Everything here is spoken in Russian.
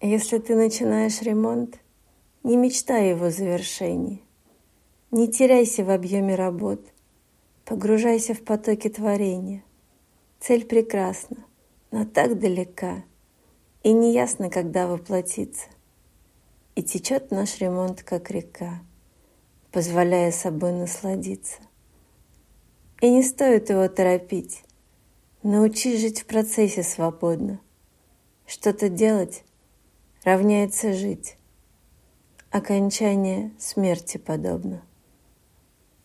Если ты начинаешь ремонт, не мечтай его завершении. Не теряйся в объеме работ, погружайся в потоки творения. Цель прекрасна, но так далека, и неясно, когда воплотиться. И течет наш ремонт, как река, позволяя собой насладиться. И не стоит его торопить. Научись жить в процессе свободно. Что-то делать равняется жить. Окончание смерти подобно.